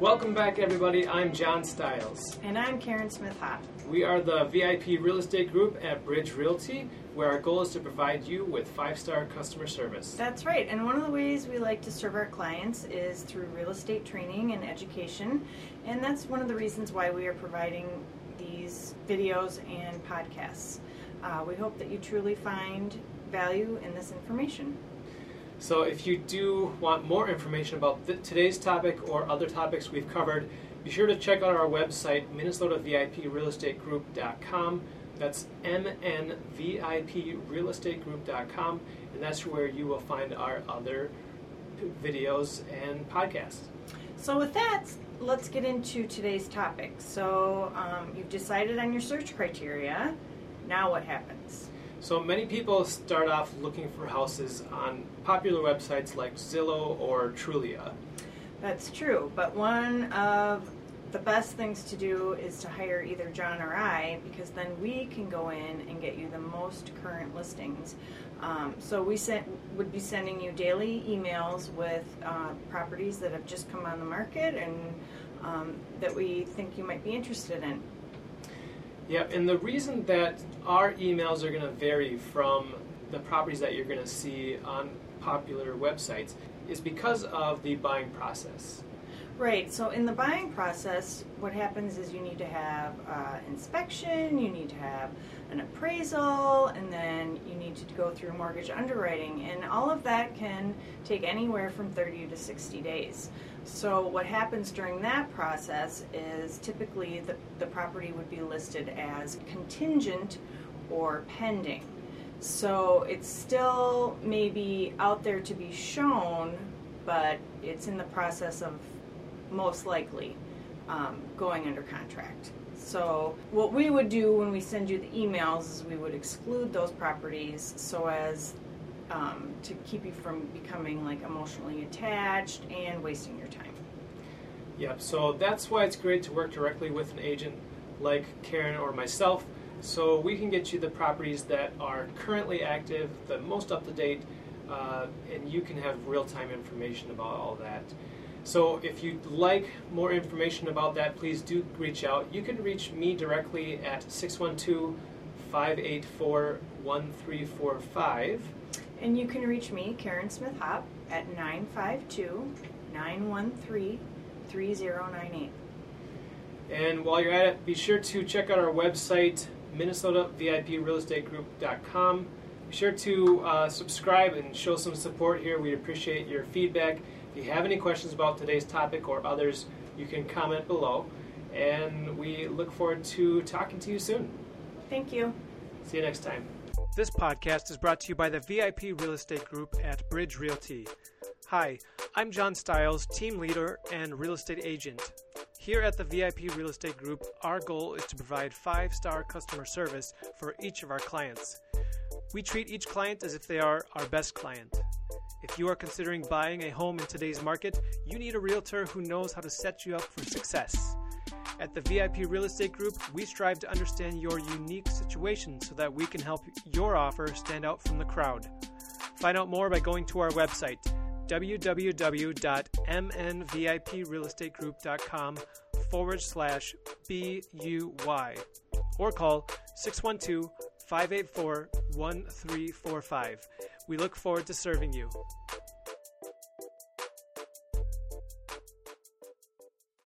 Welcome back, everybody. I'm John Stiles. And I'm Karen Smith Hop. We are the VIP Real Estate Group at Bridge Realty, where our goal is to provide you with five star customer service. That's right. And one of the ways we like to serve our clients is through real estate training and education. And that's one of the reasons why we are providing these videos and podcasts. Uh, we hope that you truly find value in this information. So, if you do want more information about th- today's topic or other topics we've covered, be sure to check out our website, MinnesotaVIPRealestateGroup.com. That's MNVIPRealestateGroup.com, and that's where you will find our other videos and podcasts. So, with that, let's get into today's topic. So, um, you've decided on your search criteria. Now, what happens? So many people start off looking for houses on popular websites like Zillow or Trulia. That's true, but one of the best things to do is to hire either John or I because then we can go in and get you the most current listings. Um, so we sent, would be sending you daily emails with uh, properties that have just come on the market and um, that we think you might be interested in. Yeah, and the reason that our emails are going to vary from the properties that you're going to see on popular websites is because of the buying process. Right. So in the buying process, what happens is you need to have uh, inspection, you need to have an appraisal, and then you need to go through mortgage underwriting, and all of that can take anywhere from 30 to 60 days. So what happens during that process is typically the, the property would be listed as contingent or pending. So it's still maybe out there to be shown, but it's in the process of most likely um, going under contract. So what we would do when we send you the emails is we would exclude those properties so as um, to keep you from becoming like emotionally attached and wasting your time. Yep, so that's why it's great to work directly with an agent like Karen or myself so we can get you the properties that are currently active, the most up to date, uh, and you can have real time information about all that. So if you'd like more information about that, please do reach out. You can reach me directly at 612 584 1345. And you can reach me, Karen Smith Hop, at 952 913 3098. And while you're at it, be sure to check out our website, MinnesotaVIPRealestateGroup.com. Be sure to uh, subscribe and show some support here. We'd appreciate your feedback. If you have any questions about today's topic or others, you can comment below. And we look forward to talking to you soon. Thank you. See you next time. This podcast is brought to you by the VIP Real Estate Group at Bridge Realty. Hi, I'm John Stiles, team leader and real estate agent. Here at the VIP Real Estate Group, our goal is to provide five star customer service for each of our clients. We treat each client as if they are our best client. If you are considering buying a home in today's market, you need a realtor who knows how to set you up for success. At the VIP Real Estate Group, we strive to understand your unique situation so that we can help your offer stand out from the crowd. Find out more by going to our website, www.mnviprealestategroup.com forward slash BUY or call 612 584 1345. We look forward to serving you.